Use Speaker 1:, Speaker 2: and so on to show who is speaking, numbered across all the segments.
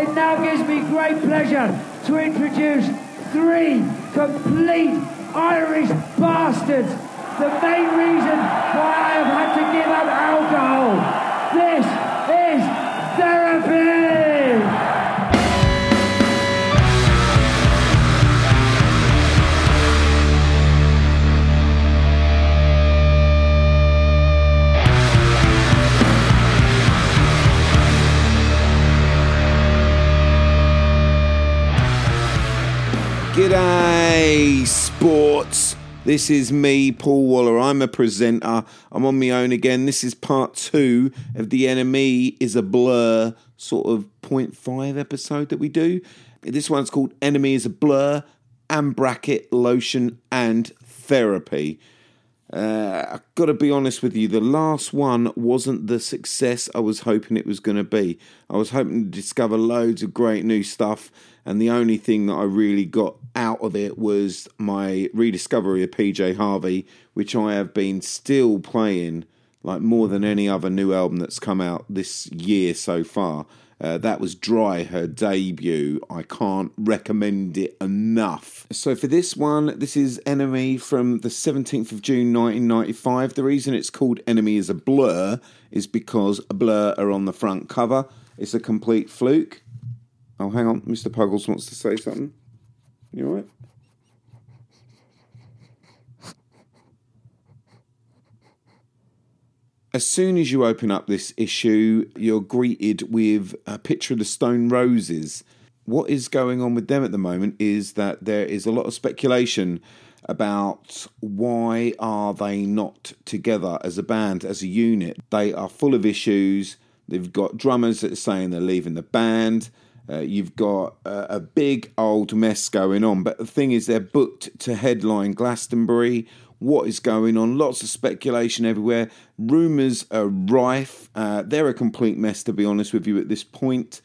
Speaker 1: it now gives me great pleasure to introduce three complete Irish bastards. The main reason why I have had
Speaker 2: G'day, sports. This is me, Paul Waller. I'm a presenter. I'm on my own again. This is part two of the NME is a Blur sort of 0.5 episode that we do. This one's called NME is a Blur and bracket lotion and therapy. Uh, I've got to be honest with you, the last one wasn't the success I was hoping it was going to be. I was hoping to discover loads of great new stuff, and the only thing that I really got out of it was my rediscovery of PJ Harvey, which I have been still playing like more than any other new album that's come out this year so far. Uh, that was Dry, her debut. I can't recommend it enough. So, for this one, this is NME from the 17th of June 1995. The reason it's called NME is a Blur is because a Blur are on the front cover. It's a complete fluke. Oh, hang on. Mr. Puggles wants to say something. You all As soon as you open up this issue, you're greeted with a picture of the Stone Roses. What is going on with them at the moment is that there is a lot of speculation about why are they not together as a band, as a unit. They are full of issues. They've got drummers that are saying they're leaving the band. Uh, you've got a, a big old mess going on. But the thing is, they're booked to headline Glastonbury what is going on. Lots of speculation everywhere. Rumours are rife. Uh, they're a complete mess, to be honest with you, at this point.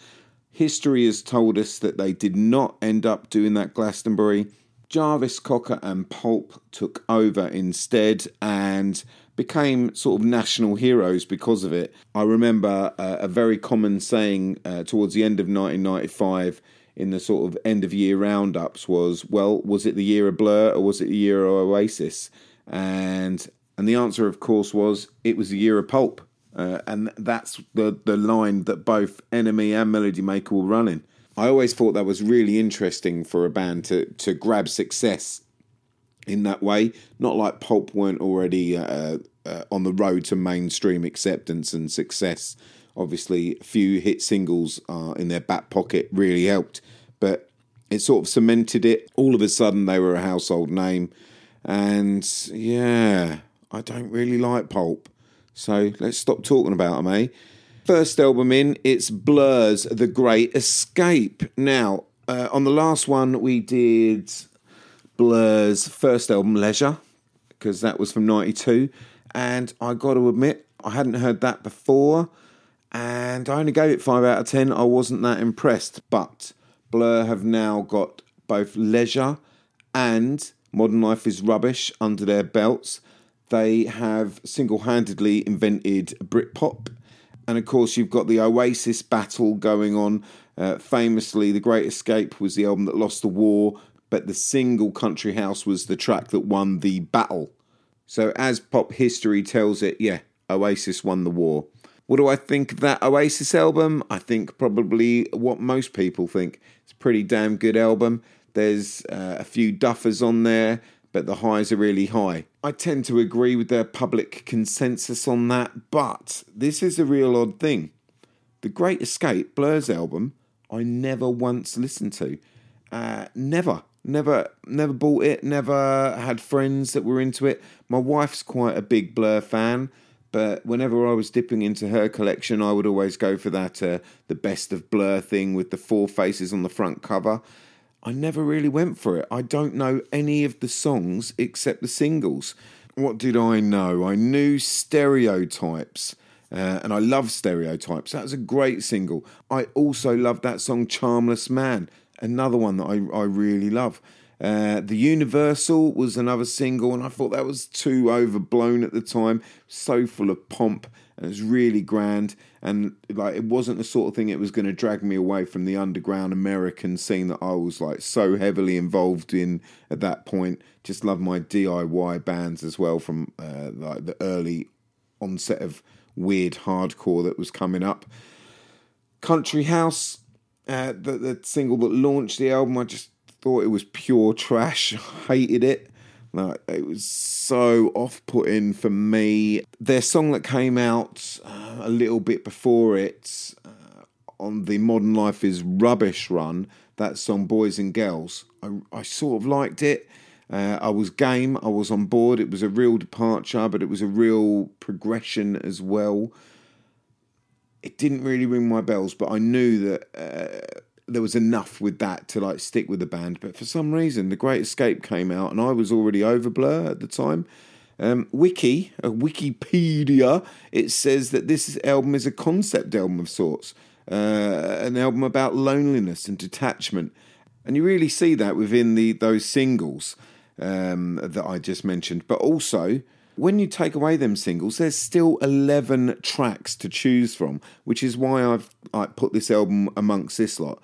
Speaker 2: History has told us that they did not end up doing that Glastonbury. Jarvis Cocker and Pulp took over instead and became sort of national heroes because of it. I remember uh, a very common saying uh, towards the end of 1995 in the sort of end of year roundups was, well, was it the year of Blur or was it the year of Oasis? And and the answer, of course, was it was the year of Pulp. Uh, and that's the, the line that both NME and Melody Maker were running. I always thought that was really interesting for a band to, to grab success in that way. Not like Pulp weren't already uh, uh, on the road to mainstream acceptance and success. Obviously, a few hit singles uh, in their back pocket really helped, but it sort of cemented it. All of a sudden, they were a household name. And yeah, I don't really like Pulp. So let's stop talking about them, eh? First album in, it's Blur's The Great Escape. Now, uh, on the last one, we did Blur's first album, Leisure, because that was from 92. And I got to admit, I hadn't heard that before. And I only gave it 5 out of 10. I wasn't that impressed. But Blur have now got both Leisure and Modern Life is Rubbish under their belts. They have single handedly invented Britpop. And of course, you've got the Oasis battle going on. Uh, famously, The Great Escape was the album that lost the war, but the single Country House was the track that won the battle. So, as pop history tells it, yeah, Oasis won the war. What do I think of that Oasis album? I think probably what most people think. It's a pretty damn good album. There's uh, a few duffers on there, but the highs are really high. I tend to agree with their public consensus on that, but this is a real odd thing. The Great Escape, Blur's album, I never once listened to. Uh, never, never, never bought it. Never had friends that were into it. My wife's quite a big Blur fan, but whenever I was dipping into her collection, I would always go for that uh, the best of Blur thing with the four faces on the front cover. I never really went for it. I don't know any of the songs except the singles. What did I know? I knew Stereotypes. Uh, and I love Stereotypes. That was a great single. I also love that song Charmless Man, another one that I, I really love. Uh, the Universal was another single, and I thought that was too overblown at the time, so full of pomp and it was really grand. And like, it wasn't the sort of thing it was going to drag me away from the underground American scene that I was like so heavily involved in at that point. Just love my DIY bands as well from uh, like the early onset of weird hardcore that was coming up. Country House, uh, the, the single that launched the album, I just thought it was pure trash. Hated it. Like, it was so off putting for me. Their song that came out uh, a little bit before it uh, on the Modern Life is Rubbish run, that song Boys and Girls, I, I sort of liked it. Uh, I was game, I was on board. It was a real departure, but it was a real progression as well. It didn't really ring my bells, but I knew that uh, there was enough with that to like stick with the band. But for some reason, The Great Escape came out, and I was already over Blur at the time. Um, Wiki, a Wikipedia, it says that this album is a concept album of sorts, uh, an album about loneliness and detachment, and you really see that within the those singles um, that I just mentioned. But also, when you take away them singles, there's still 11 tracks to choose from, which is why I've I put this album amongst this lot.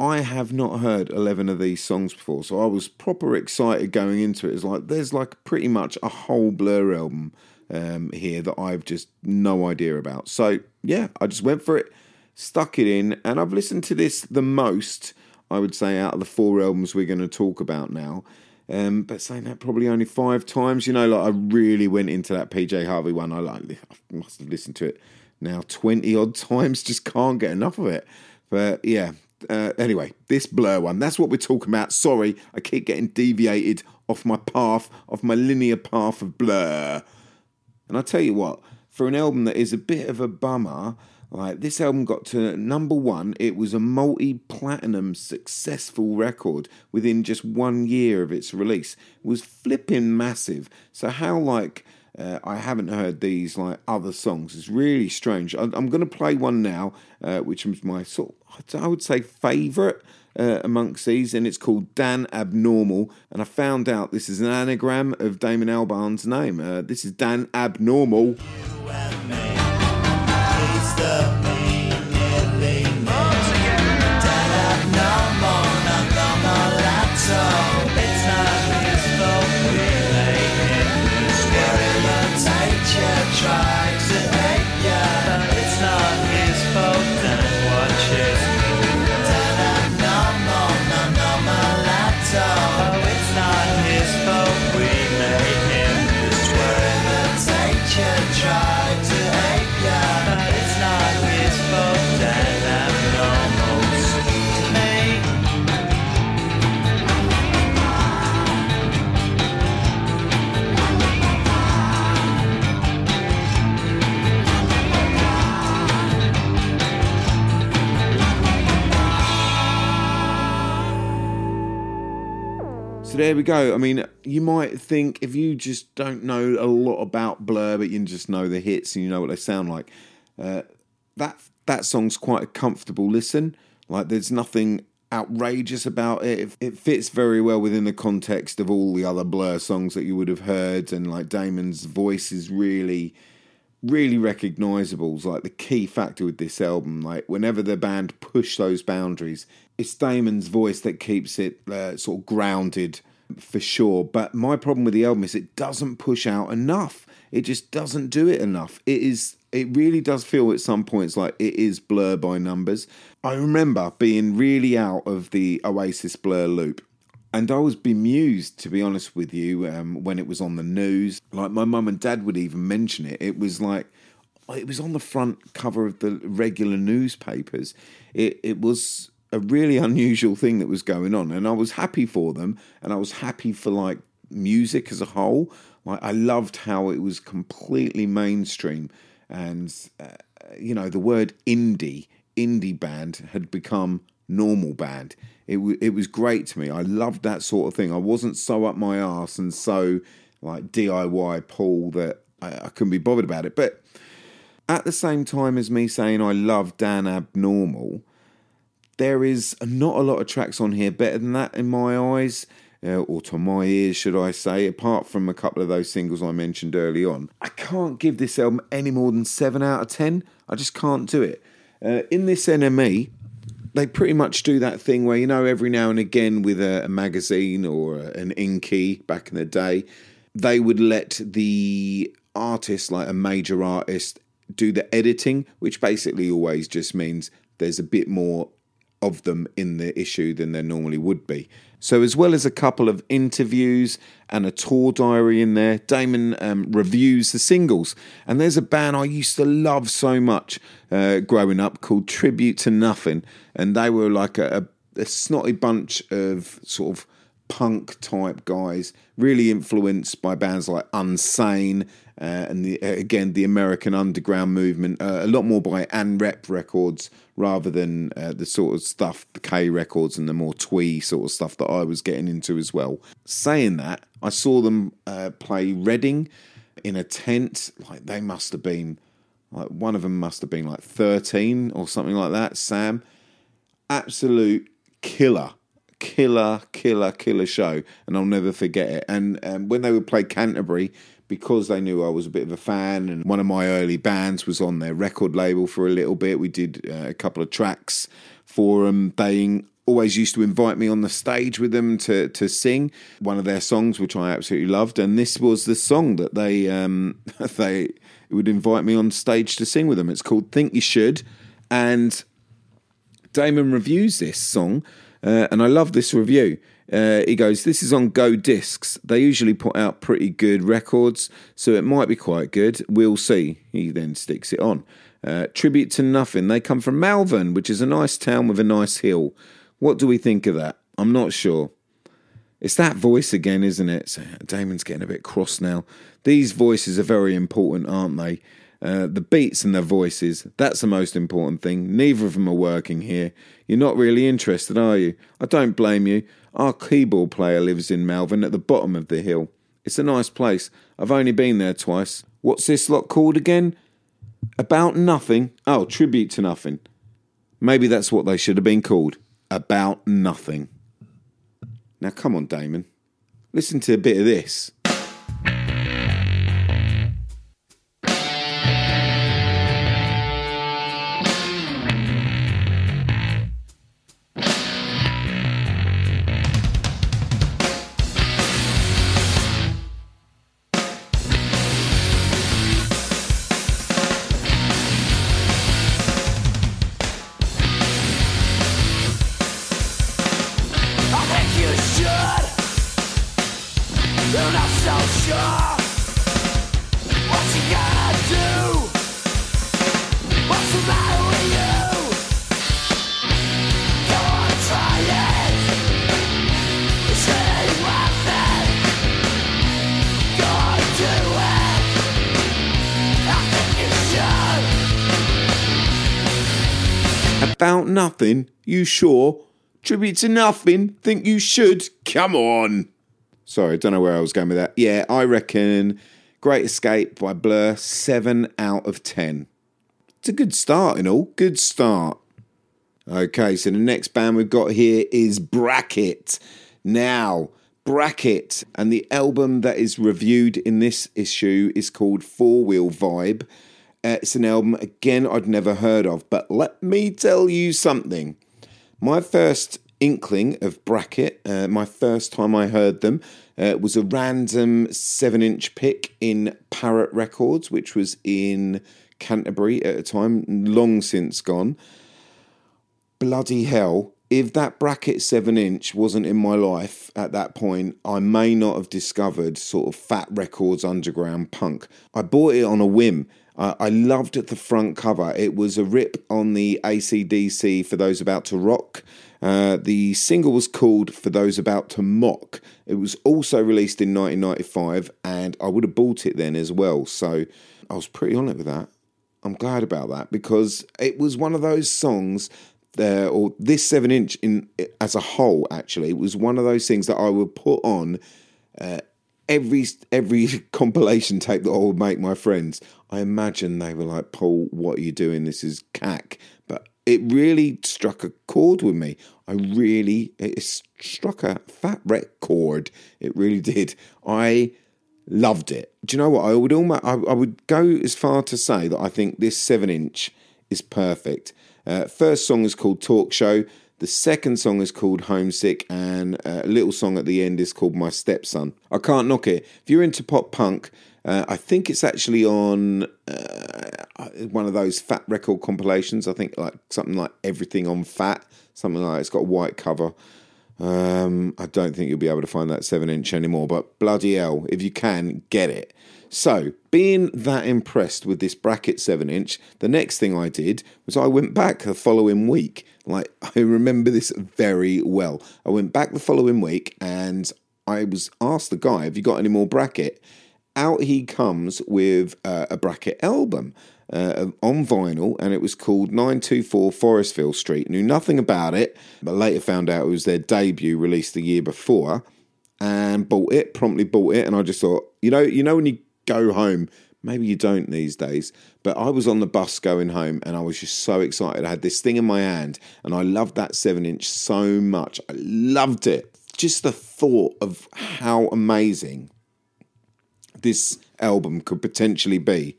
Speaker 2: I have not heard 11 of these songs before, so I was proper excited going into it. It's like there's like pretty much a whole Blur album um, here that I've just no idea about. So yeah, I just went for it, stuck it in, and I've listened to this the most, I would say, out of the four albums we're going to talk about now. Um, but saying that probably only five times, you know, like I really went into that PJ Harvey one. I like I must have listened to it now twenty odd times. Just can't get enough of it. But yeah. Uh, anyway, this blur one. That's what we're talking about. Sorry, I keep getting deviated off my path, off my linear path of blur. And I tell you what, for an album that is a bit of a bummer, like this album got to number one. It was a multi-platinum successful record within just one year of its release. It was flipping massive. So how like uh, I haven't heard these like other songs. It's really strange. I, am going to play one now, uh, which was my sort. Of, I would say favourite uh, amongst these, and it's called Dan Abnormal. And I found out this is an anagram of Damon Albarn's name. Uh, this is Dan Abnormal. There we go. I mean, you might think if you just don't know a lot about Blur, but you just know the hits and you know what they sound like, uh, that that song's quite a comfortable listen. Like, there's nothing outrageous about it. It fits very well within the context of all the other Blur songs that you would have heard, and like Damon's voice is really really recognizable is like the key factor with this album. Like whenever the band push those boundaries, it's Damon's voice that keeps it uh, sort of grounded for sure. But my problem with the album is it doesn't push out enough. It just doesn't do it enough. It is. It really does feel at some points like it is blur by numbers. I remember being really out of the Oasis blur loop. And I was bemused, to be honest with you, um, when it was on the news. Like my mum and dad would even mention it. It was like, it was on the front cover of the regular newspapers. It it was a really unusual thing that was going on, and I was happy for them, and I was happy for like music as a whole. Like I loved how it was completely mainstream, and uh, you know the word indie indie band had become normal band. It w- it was great to me. I loved that sort of thing. I wasn't so up my ass and so like DIY Paul that I, I couldn't be bothered about it. But at the same time as me saying I love Dan Abnormal, there is not a lot of tracks on here better than that in my eyes. uh, or to my ears, should I say, apart from a couple of those singles I mentioned early on. I can't give this album any more than 7 out of 10. I just can't do it. Uh, in this NME, they pretty much do that thing where, you know, every now and again with a, a magazine or a, an Inky back in the day, they would let the artist, like a major artist, do the editing, which basically always just means there's a bit more of them in the issue than there normally would be. So, as well as a couple of interviews and a tour diary in there, Damon um, reviews the singles. And there's a band I used to love so much uh, growing up called Tribute to Nothing. And they were like a, a, a snotty bunch of sort of punk type guys, really influenced by bands like Unsane uh, and the, again the American underground movement. Uh, a lot more by AmRep Records rather than uh, the sort of stuff, the K Records and the more twee sort of stuff that I was getting into as well. Saying that, I saw them uh, play Reading in a tent. Like they must have been, like one of them must have been like thirteen or something like that. Sam, absolute killer killer, killer, killer show, and I'll never forget it. And um, when they would play Canterbury, because they knew I was a bit of a fan, and one of my early bands was on their record label for a little bit. We did uh, a couple of tracks for them. They always used to invite me on the stage with them to to sing one of their songs, which I absolutely loved. And this was the song that they um, they would invite me on stage to sing with them. It's called "Think You Should," and Damon reviews this song uh, and I love this review. Uh, he goes, This is on Go Discs. They usually put out pretty good records, so it might be quite good. We'll see. He then sticks it on. Uh, tribute to Nothing. They come from Malvern, which is a nice town with a nice hill. What do we think of that? I'm not sure. It's that voice again, isn't it? So Damon's getting a bit cross now. These voices are very important, aren't they? Uh, the beats and the voices, that's the most important thing. Neither of them are working here. You're not really interested, are you? I don't blame you. Our keyboard player lives in Malvern at the bottom of the hill. It's a nice place. I've only been there twice. What's this lot called again? About Nothing? Oh, Tribute to Nothing. Maybe that's what they should have been called. About Nothing. Now, come on, Damon. Listen to a bit of this. About nothing? You sure? Tribute to nothing? Think you should? Come on. Sorry, I don't know where I was going with that. Yeah, I reckon Great Escape by Blur, 7 out of 10. It's a good start and all. Good start. Okay, so the next band we've got here is Bracket. Now, Bracket, and the album that is reviewed in this issue is called Four Wheel Vibe. Uh, it's an album, again, I'd never heard of, but let me tell you something. My first inkling of Bracket, uh, my first time I heard them, uh, was a random 7 inch pick in Parrot Records, which was in Canterbury at a time, long since gone. Bloody hell. If that bracket 7 inch wasn't in my life at that point, I may not have discovered sort of Fat Records underground punk. I bought it on a whim uh, I loved the front cover. It was a rip on the ACDC for those about to rock. Uh, the single was called For Those About to Mock. It was also released in 1995, and I would have bought it then as well. So I was pretty on it with that. I'm glad about that because it was one of those songs there, or this seven inch in as a whole. Actually, was one of those things that I would put on uh, every every compilation tape that I would make my friends, I imagine they were like, "Paul, what are you doing? This is cack." But it really struck a chord with me. I really, it struck a fat record. It really did. I loved it. Do you know what? I would almost, I, I would go as far to say that I think this seven inch is perfect. Uh, first song is called Talk Show. The second song is called Homesick, and a little song at the end is called My Stepson. I can't knock it. If you're into pop punk, uh, I think it's actually on uh, one of those fat record compilations. I think like something like Everything on Fat, something like it's got a white cover. Um, I don't think you'll be able to find that seven inch anymore, but bloody hell, if you can, get it. So, being that impressed with this bracket 7 inch, the next thing I did was I went back the following week. Like, I remember this very well. I went back the following week and I was asked the guy, Have you got any more bracket? Out he comes with uh, a bracket album. Uh, on vinyl, and it was called 924 Forestville Street. Knew nothing about it, but later found out it was their debut released the year before, and bought it. Promptly bought it, and I just thought, you know, you know when you go home. Maybe you don't these days, but I was on the bus going home and I was just so excited. I had this thing in my hand and I loved that seven inch so much. I loved it. Just the thought of how amazing this album could potentially be.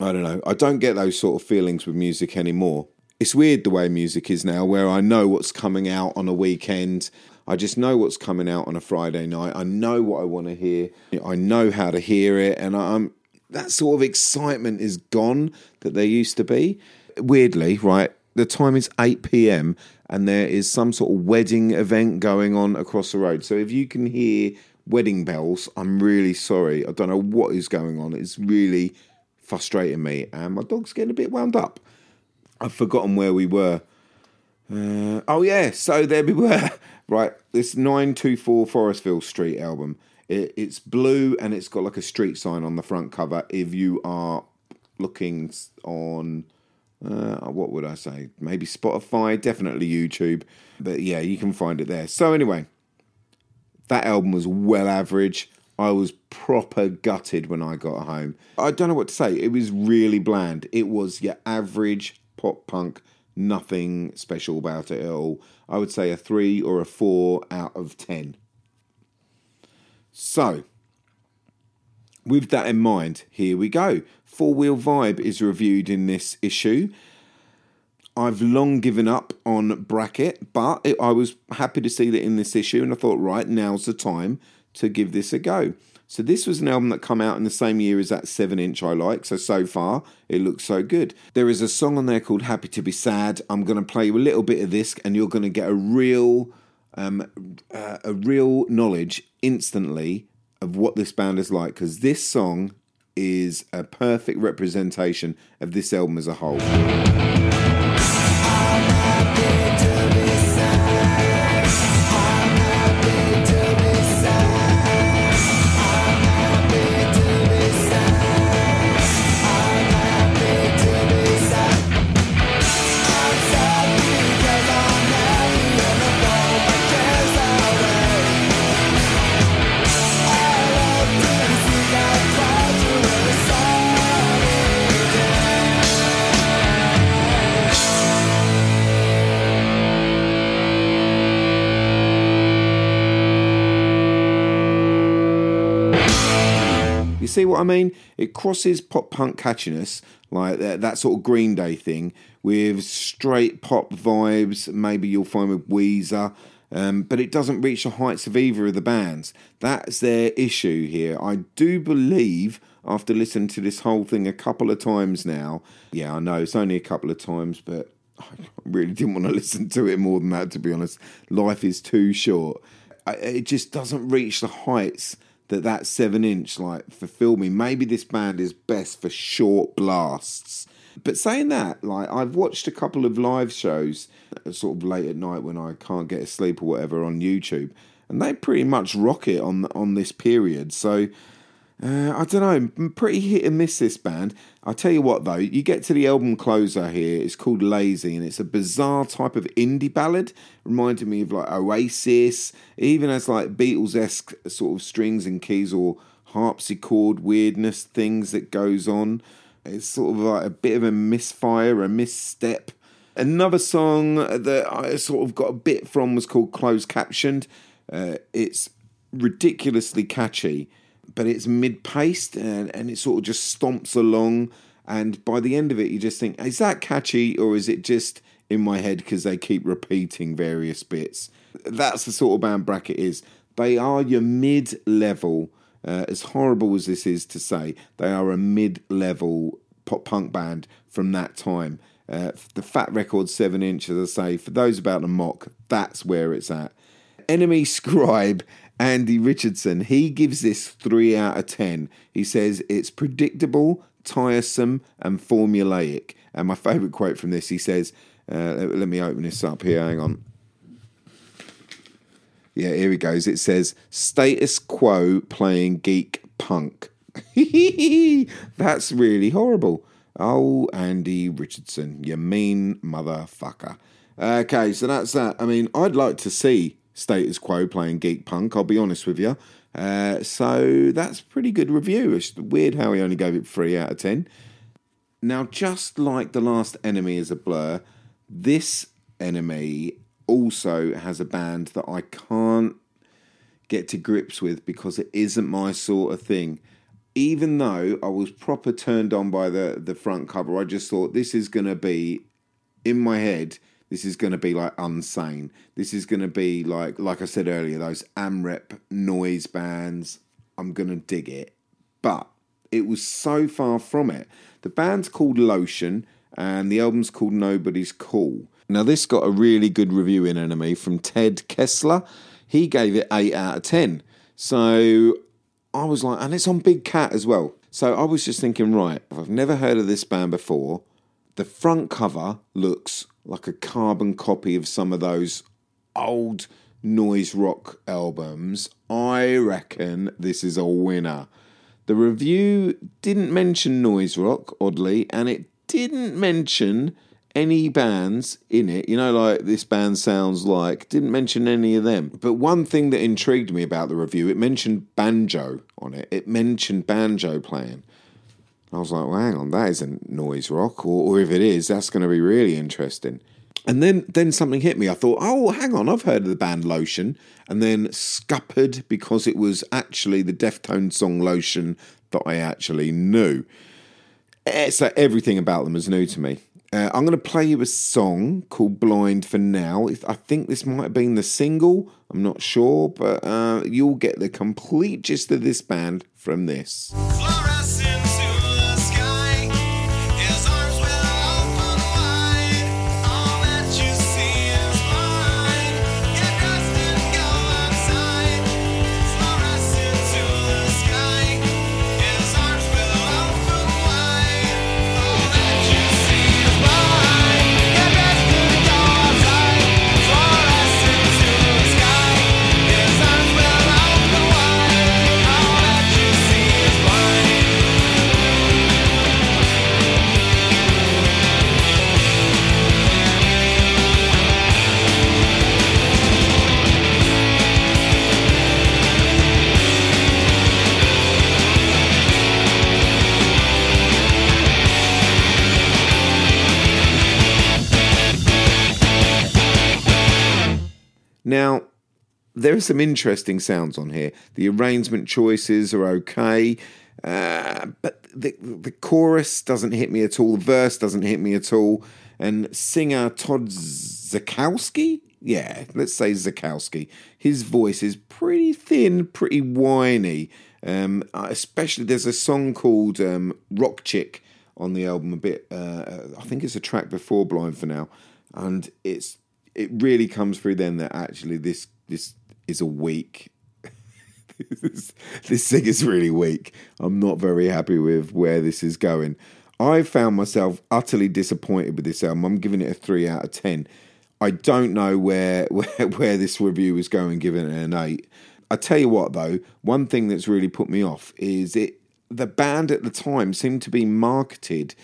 Speaker 2: I don't know. I don't get those sort of feelings with music anymore. It's weird the way music is now, where I know what's coming out on a weekend. I just know what's coming out on a Friday night. I know what I want to hear. I know how to hear it, and I'm that sort of excitement is gone that there used to be. Weirdly, right? The time is 8 p.m. and there is some sort of wedding event going on across the road. So if you can hear wedding bells, I'm really sorry. I don't know what is going on. It's really frustrating me, and my dog's getting a bit wound up. I've forgotten where we were. Uh, oh yeah, so there we were. Right, this 924 Forestville Street album. It, it's blue and it's got like a street sign on the front cover. If you are looking on, uh, what would I say? Maybe Spotify, definitely YouTube. But yeah, you can find it there. So anyway, that album was well average. I was proper gutted when I got home. I don't know what to say. It was really bland. It was your average pop punk nothing special about it at all. I would say a three or a four out of ten. So, with that in mind, here we go. Four Wheel Vibe is reviewed in this issue. I've long given up on Bracket, but it, I was happy to see that in this issue, and I thought, right, now's the time to give this a go. So this was an album that come out in the same year as that 7 inch I like. So so far it looks so good. There is a song on there called Happy to be Sad. I'm going to play you a little bit of this and you're going to get a real um, uh, a real knowledge instantly of what this band is like because this song is a perfect representation of this album as a whole. See what I mean? It crosses pop punk catchiness, like that, that sort of Green Day thing, with straight pop vibes. Maybe you'll find with Weezer. Um, but it doesn't reach the heights of either of the bands. That's their issue here. I do believe, after listening to this whole thing a couple of times now, yeah, I know it's only a couple of times, but I really didn't want to listen to it more than that, to be honest. Life is too short. It just doesn't reach the heights that that seven inch like fulfilled me. Maybe this band is best for short blasts. But saying that, like I've watched a couple of live shows, uh, sort of late at night when I can't get to sleep or whatever on YouTube, and they pretty much rock it on on this period. So uh, I don't know, pretty hit and miss this band. I'll tell you what though, you get to the album closer here, it's called Lazy, and it's a bizarre type of indie ballad, reminding me of like Oasis, it even has like Beatles esque sort of strings and keys or harpsichord weirdness things that goes on. It's sort of like a bit of a misfire, a misstep. Another song that I sort of got a bit from was called Closed Captioned. Uh, it's ridiculously catchy, but it's mid paced and, and it sort of just stomps along. And by the end of it, you just think, is that catchy or is it just in my head because they keep repeating various bits? That's the sort of band Bracket is. They are your mid level, uh, as horrible as this is to say, they are a mid level pop punk band from that time. Uh, the Fat Record 7 inch, as I say, for those about to mock, that's where it's at. NME Scribe, Andy Richardson, he gives this 3 out of 10. He says it's predictable, tiresome, and formulaic. And my favourite quote from this, he says, uh, let me open this up here, hang on. Yeah, here he goes. It says status quo playing geek punk. That's really horrible. Oh, Andy Richardson, you mean motherfucker. Okay, so that's that. I mean, I'd like to see Status Quo playing Geek Punk, I'll be honest with you. Uh, so that's pretty good review. It's weird how he only gave it 3 out of 10. Now, just like the last NME is a blur, this NME also has a band that I can't get to grips with because it isn't my sort of thing even though I was proper turned on by the the front cover, I just thought this is going to be in my head. This is going to be like insane. This is going to be like, like I said earlier, those AmRep noise bands. I'm going to dig it, but it was so far from it. The band's called Lotion, and the album's called Nobody's Cool. Now, this got a really good review in NME from Ted Kessler. He gave it 8 out of 10. So I was like, and it's on Big Cat as well. So I was just thinking, right, I've never heard of this band before. The front cover looks like a carbon copy of some of those old noise rock albums. I reckon this is a winner. The review didn't mention noise rock, oddly, and it didn't mention any bands in it. You know, like this band sounds like, didn't mention any of them. But one thing that intrigued me about the review, it mentioned banjo on it. It mentioned banjo playing. I was like, well, hang on, that isn't noise rock, or, or if it is, that's going to be really interesting. And then, then something hit me. I thought, oh, hang on, I've heard of the band Lotion, and then scuppered because it was actually the Deftones song Lotion that I actually knew. Eh, so everything about them was new to me. Uh, I'm going to play you a song called Blind for Now. If I think this might have been the single, I'm not sure, but uh, you'll get the complete gist of this band from this. Now, there are some interesting sounds on here. The arrangement choices are okay, uh, but the, the chorus doesn't hit me at all. The verse doesn't hit me at all. And singer Todd Zakowski, yeah, let's say Zakowski, his voice is pretty thin, pretty whiny. Um, especially, there's a song called um, Rock Chick on the album, a bit, uh, I think it's a track before Blind for Now, and it's it really comes through then that actually this this is a weak this, thing is really weak. I'm not very happy with where this is going. I found myself utterly disappointed with this album. I'm giving it a three out of ten. I don't know where where, where this review is going, giving it an eight. I tell you what though, one thing that's really put me off is it the band at the time seemed to be marketed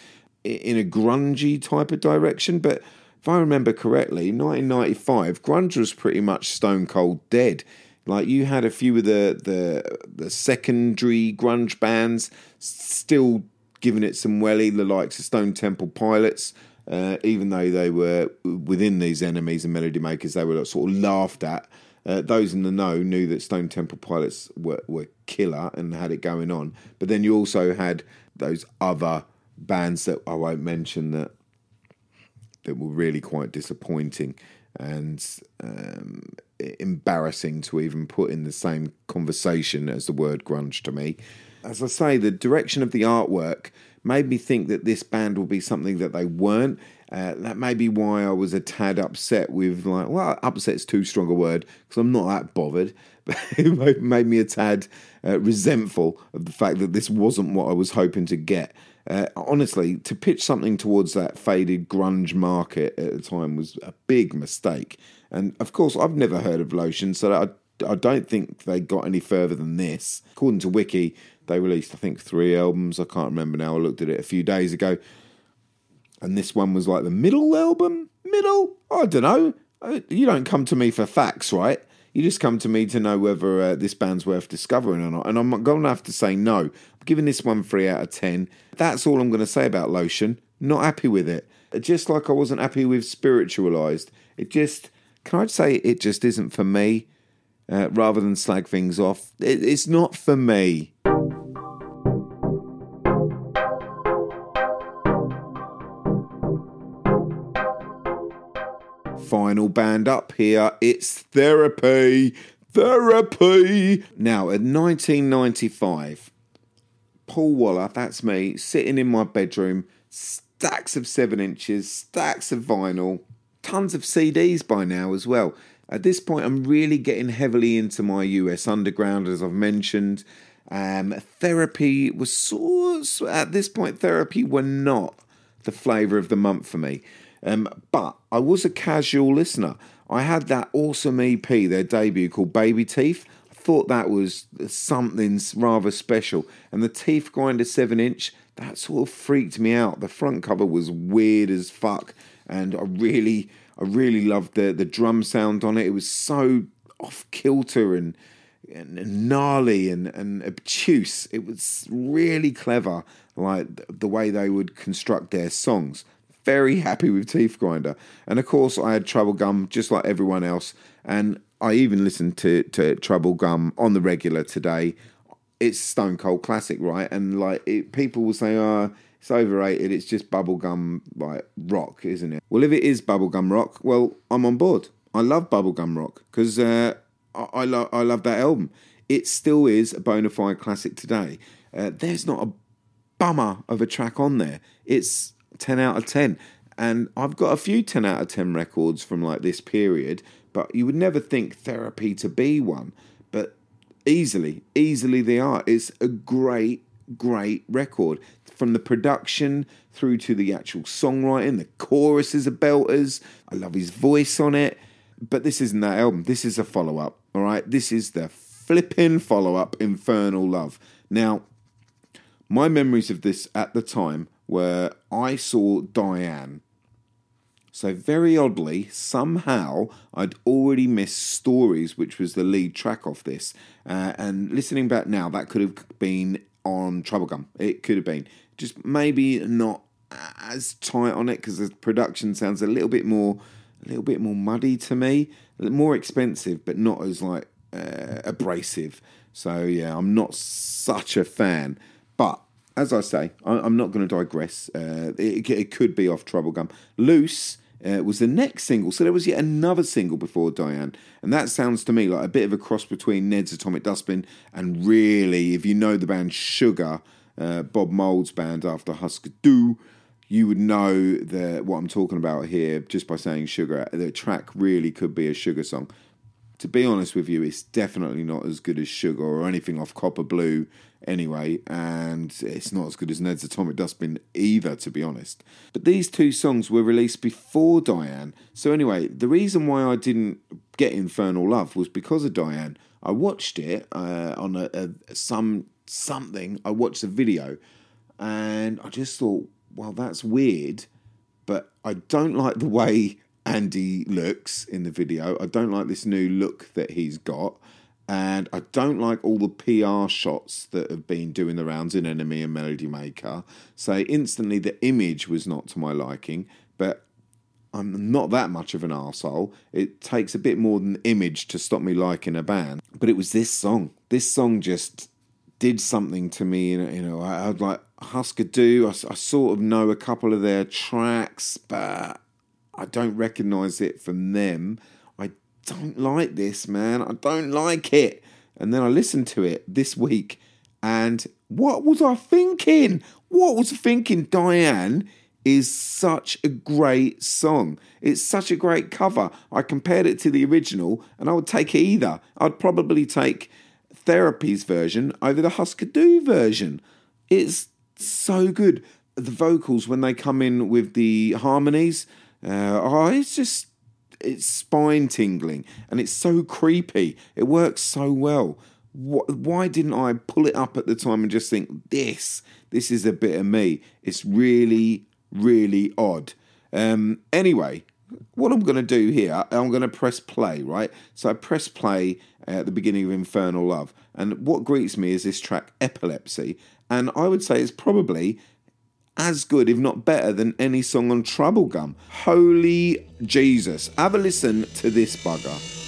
Speaker 2: in a grungy type of direction, but if I remember correctly, 1995, grunge was pretty much stone cold dead. Like you had a few of the the the secondary grunge bands still giving it some welly, the likes of Stone Temple Pilots. uh, even though they were within these NMEs and melody makers, they were sort of laughed at. Uh, those in the know knew that Stone Temple Pilots were, were killer and had it going on. But then you also had those other bands that I won't mention that that were really quite disappointing and um, embarrassing to even put in the same conversation as the word grunge to me. As I say, the direction of the artwork made me think that this band will be something that they weren't. Uh, that may be why I was a tad upset with, like, well, upset's too strong a word because I'm not that bothered. But it made me a tad uh, resentful of the fact that this wasn't what I was hoping to get. Uh, honestly, to pitch something towards that faded grunge market at the time was a big mistake. And of course, I've never heard of Lotion, so I, I don't think they got any further than this. According to Wiki, they released, I think, three albums. I can't remember now. I looked at it a few days ago. And this one was like the middle album? Middle? I don't know. Uh, you don't come to me for facts, right? You just come to me to know whether uh, this band's worth discovering or not. And I'm going to have to say no. I'm giving this one 3 out of 10. That's all I'm going to say about Lotion. Not happy with it. Just like I wasn't happy with Spiritualized. It just, can I say it just isn't for me? Uh, rather than slag things off, it, it's not for me. Final band up here. It's Therapy. Therapy. Now, in 1995, Paul Waller, that's me, sitting in my bedroom, stacks of seven inches, stacks of vinyl, tons of CDs by now as well. At this point, I'm really getting heavily into my US Underground, as I've mentioned. Um, therapy was sort at this point, therapy were not the flavour of the month for me. Um, but I was a casual listener. I had that awesome EP, their debut called Baby Teeth. I thought that was something rather special. And the Teeth Grinder 7 inch, that sort of freaked me out. The front cover was weird as fuck. And I really, I really loved the, the drum sound on it. It was so off kilter and, and gnarly and, and obtuse. It was really clever, like the way they would construct their songs very happy with Teeth Grinder. And of course, I had Troublegum just like everyone else. And I even listened to, to Troublegum on the regular today. It's Stone Cold Classic, right? And like it, people will say, oh, it's overrated. It's just bubblegum like rock, isn't it? Well, if it is bubblegum rock, well, I'm on board. I love bubblegum rock because uh, I, I, lo- I love that album. It still is a bona fide classic today. Uh, there's not a bummer of a track on there. It's 10 out of 10. And I've got a few 10 out of 10 records from like this period, but you would never think therapy to be one. But easily, easily they are. It's a great, great record. From the production through to the actual songwriting, the choruses are belters. I love his voice on it. But this isn't that album. This is a follow up. All right. This is the flipping follow up, Infernal Love. Now, my memories of this at the time where I saw Diane. So, very oddly, somehow I'd already missed Stories, which was the lead track off this. Uh, and listening back now, that could have been on Troublegum. It could have been. Just maybe not as tight on it because the production sounds a little bit more a little bit more muddy to me more expensive but not as like uh, abrasive so yeah i'm not such a fan but as I say, I, am not going to digress. Uh, it, it, could be off Troublegum. Loose uh, was the next single, so there was yet another single before Diane, and that sounds to me like a bit of a cross between Ned's Atomic Dustbin and really, if you know the band Sugar, uh, Bob Mould's band after Husker Du, you would know the, what I'm talking about here just by saying Sugar. The track really could be a Sugar song to be honest with you, it's definitely not as good as Sugar or anything off Copper Blue anyway, and it's not as good as Ned's Atomic Dustbin either, to be honest. But these two songs were released before Diane. So, anyway, the reason why I didn't get Infernal Love was because of Diane. I watched it uh, on a, a, some something, I watched a video, and I just thought, well, that's weird, but I don't like the way Andy looks in the video. I don't like this new look that he's got. And I don't like all the PR shots that have been doing the rounds in NME and Melody Maker. So instantly the image was not to my liking. but I'm not that much of an arsehole. It takes a bit more than image to stop me liking a band. But it was this song. This song just did something to me. You know, I, I'd like Husker Du. I, I sort of know a couple of their tracks, but I don't recognise it from them. I don't like this, man. I don't like it. And then I listened to it this week, and what was I thinking? What was I thinking? Diane is such a great song. It's such a great cover. I compared it to the original, and I would take either. I'd probably take Therapy's version over the Husker Du version. It's so good. The vocals when they come in with the harmonies, uh, oh, it's just it's spine tingling and it's so creepy. It works so well. Why didn't I pull it up at the time and just think this? This is a bit of me. It's really, really odd. Um, anyway, what I'm going to do here, I'm going to press play, right? So I press play at the beginning of Infernal Love, and what greets me is this track, Epilepsy, and I would say it's probably as good, if not better, than any song on Troublegum. Holy Jesus. Have a listen to this bugger.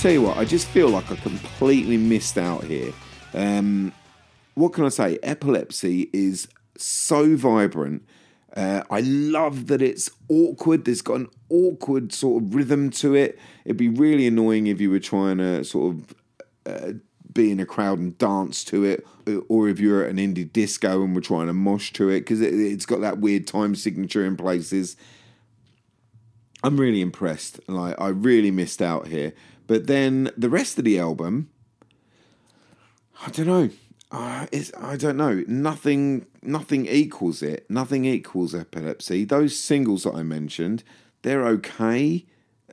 Speaker 2: Tell you what, I just feel like I completely missed out here. Um, what can I say? Epilepsy is so vibrant. Uh, I love that it's awkward. There's got an awkward sort of rhythm to it. It'd be really annoying if you were trying to sort of uh, be in a crowd and dance to it, or if you're at an indie disco and we're trying to mosh to it, because it, it's got that weird time signature in places. I'm really impressed. Like I really missed out here. But then the rest of the album, I don't know. Uh, I don't know. Nothing, nothing equals it. Nothing equals epilepsy. Those singles that I mentioned, they're okay.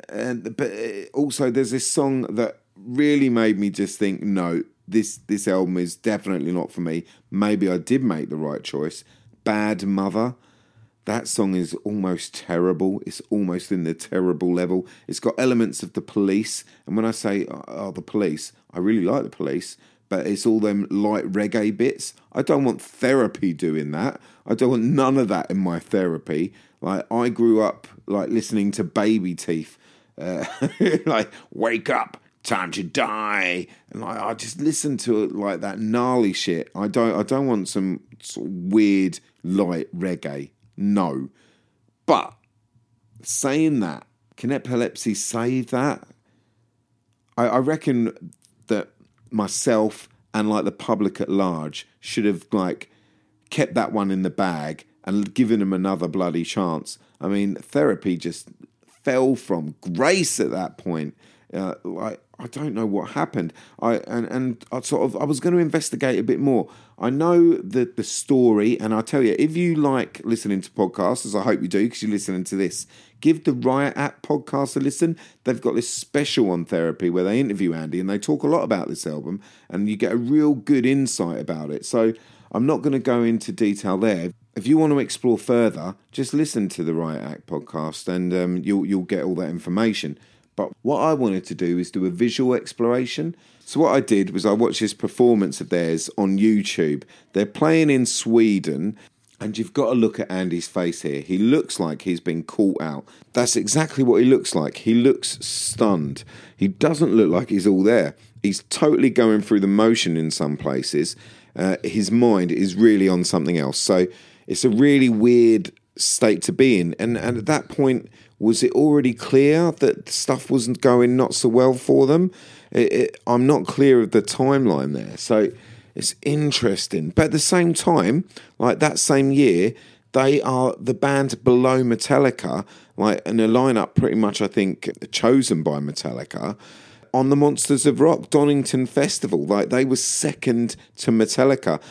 Speaker 2: And but uh, also, there's this song that really made me just think, no, this this album is definitely not for me. Maybe I did make the right choice. Bad Mother. That song is almost terrible. It's almost in the terrible level. It's got elements of the police. And when I say, oh, the police, I really like the police, but it's all them light reggae bits. I don't want therapy doing that. I don't want none of that in my therapy. Like, I grew up like listening to Baby Teeth. Uh, like, wake up, time to die. And like, I just listen to it like that gnarly shit. I don't, I don't want some weird light reggae. No. But saying that, can epilepsy save that? I, I reckon that myself and like the public at large should have like kept that one in the bag and given him another bloody chance. I mean, therapy just fell from grace at that point. Uh, like I don't know what happened. I and and I sort of I was going to investigate a bit more. I know that the story, and I tell you, if you like listening to podcasts, as I hope you do, because you're listening to this, give the Riot Act podcast a listen. They've got this special on therapy where they interview Andy and they talk a lot about this album, and you get a real good insight about it. So I'm not going to go into detail there. If you want to explore further, just listen to the Riot Act podcast, and um, you'll you'll get all that information. But what I wanted to do is do a visual exploration. So what I did was I watched this performance of theirs on YouTube. They're playing in Sweden. And you've got to look at Andy's face here. He looks like he's been caught out. That's exactly what he looks like. He looks stunned. He doesn't look like he's all there. He's totally going through the motion in some places. Uh, his mind is really on something else. So it's a really weird state to be in. And, and at that point, Was it already clear that stuff wasn't going not so well for them? It, it, I'm not clear of the timeline there. So it's interesting. But at the same time, like that same year, they are the band below Metallica, like in a lineup pretty much, I think, chosen by Metallica on the Monsters of Rock Donington Festival. Like they were second to Metallica.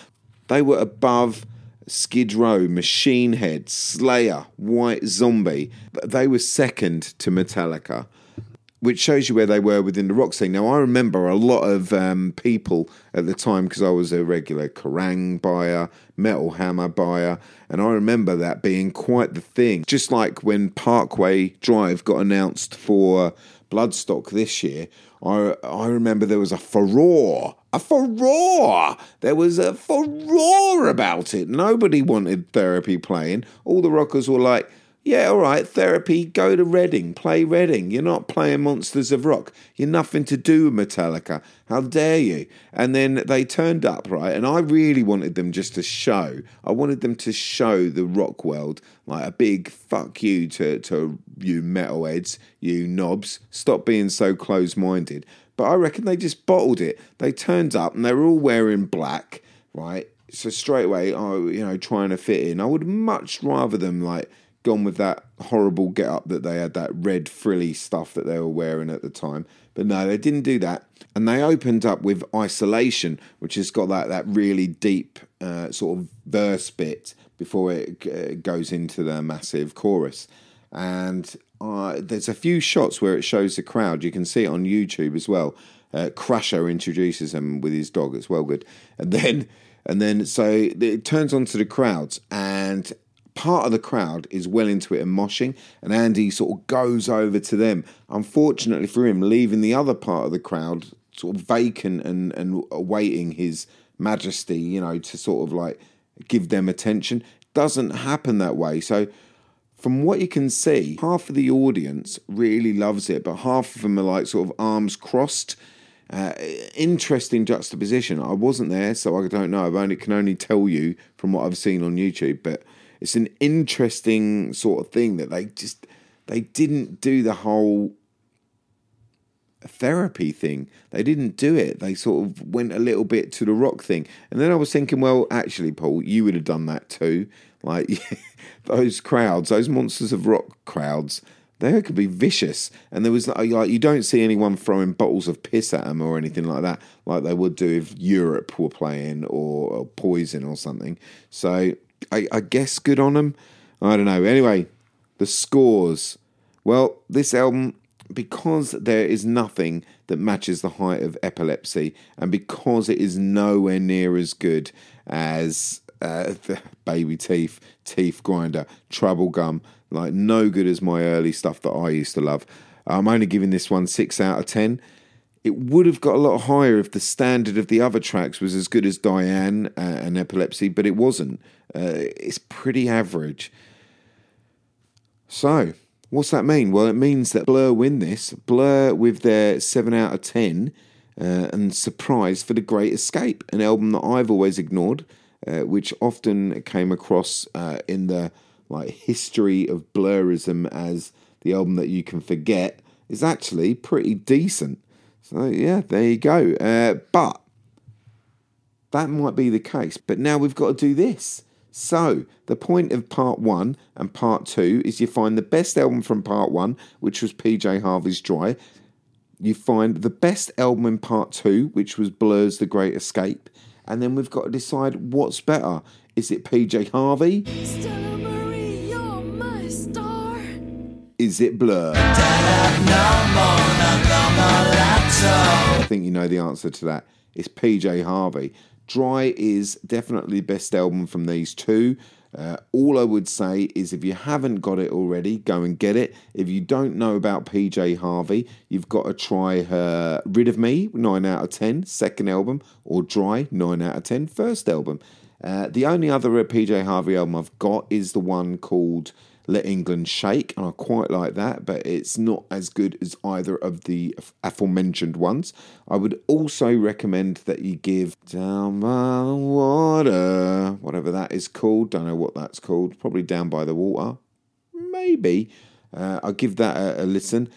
Speaker 2: They were above Skid Row, Machine Head, Slayer, White Zombie. They were second to Metallica which shows you where they were within the rock scene. Now, I remember a lot of um, people at the time because I was a regular Kerrang buyer, Metal Hammer buyer, and I remember that being quite the thing. Just like when Parkway Drive got announced for Bloodstock this year, I I remember there was a furore, a furore. There was a furore about it. Nobody wanted therapy playing. All the rockers were like yeah, all right, therapy, go to Reading, play Reading. You're not playing Monsters of Rock. You're nothing to do with Metallica. How dare you? And then they turned up, right? And I really wanted them just to show. I wanted them to show the rock world like a big fuck you to, to you metalheads, you knobs. Stop being so close minded. But I reckon they just bottled it. They turned up and they were all wearing black, right? So straight away, oh, you know, trying to fit in. I would much rather them like gone with that horrible get up that they had, that red frilly stuff that they were wearing at the time. But no, they didn't do that. And they opened up with Isolation, which has got that, that really deep uh, sort of verse bit before it uh, goes into the massive chorus. And uh, there's a few shots where it shows the crowd. You can see it on YouTube as well. Uh, Crusher introduces them with his dog. It's well good. And then and then so it turns onto the crowds and part of the crowd is well into it and moshing, and Andy sort of goes over to them. Unfortunately for him, leaving the other part of the crowd sort of vacant and, and awaiting his majesty, you know, to sort of like give them attention. Doesn't happen that way. So, from what you can see, half of the audience really loves it, but half of them are like sort of arms crossed. Uh, interesting juxtaposition. I wasn't there, so I don't know. I only can only tell you from what I've seen on YouTube, but it's an interesting sort of thing that they just they didn't do the whole therapy thing. They didn't do it. They sort of went a little bit to the rock thing. And then I was thinking, well, actually, Paul, you would have done that too. Like those crowds, those monsters of rock crowds, they could be vicious. And there was uh, like you don't see anyone throwing bottles of piss at them or anything like that, like they would do if Europe were playing or, or Poison or something. So I, I guess good on them. I don't know. Anyway, the scores. Well, this album, because there is nothing that matches the height of epilepsy, and because it is nowhere near as good as uh, Baby Teeth, Teeth Grinder, Troublegum, like no good as my early stuff that I used to love. I'm only giving this one six out of ten. It would have got a lot higher if the standard of the other tracks was as good as Diane uh, and Epilepsy, but it wasn't. Uh, it's pretty average. So, what's that mean? Well, it means that Blur win this. Blur with their 7 out of 10 uh, and Surprise for The Great Escape, an album that I've always ignored, uh, which often came across uh, in the like history of Blurism as the album that you can forget, is actually pretty decent. So, yeah, there you go. Uh, but that might be the case. But now we've got to do this. So, the point of part one and part two is you find the best album from part one, which was PJ Harvey's Dry. You find the best album in part two, which was Blur's The Great Escape. And then we've got to decide what's better. Is it PJ Harvey?
Speaker 3: Marie,
Speaker 2: is it Blur? I think you know the answer to that. It's PJ Harvey. Dry is definitely the best album from these two. Uh, all I would say is if you haven't got it already, go and get it. If you don't know about PJ Harvey, you've got to try her Rid of Me, 9 out of 10, second album, or Dry, 9 out of 10, first album. Uh, the only other PJ Harvey album I've got is the one called let England Shake, and I quite like that, but it's not as good as either of the aforementioned ones. I would also recommend that you give Down by the Water, whatever that is called, don't know what that's called, probably Down by the Water, maybe. Uh, I'll give that a, a listen.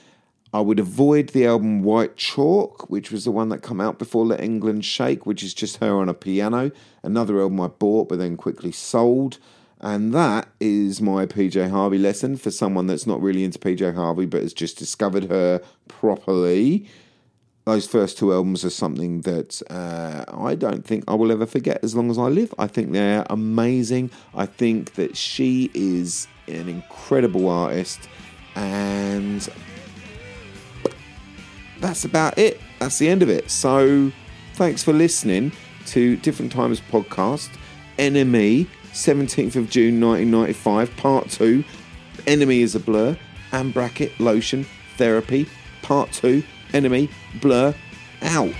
Speaker 2: I would avoid the album White Chalk, which was the one that come out before Let England Shake, which is just her on a piano. Another album I bought but then quickly sold. And that is my PJ Harvey lesson for someone that's not really into PJ Harvey but has just discovered her properly. Those first two albums are something that uh, I don't think I will ever forget as long as I live. I think they're amazing. I think that she is an incredible artist. And that's about it. That's the end of it. So thanks for listening to Different Times podcast. NME, 17th of June 1995, part two. NME is a blur. And bracket lotion therapy, part two. NME, blur, out.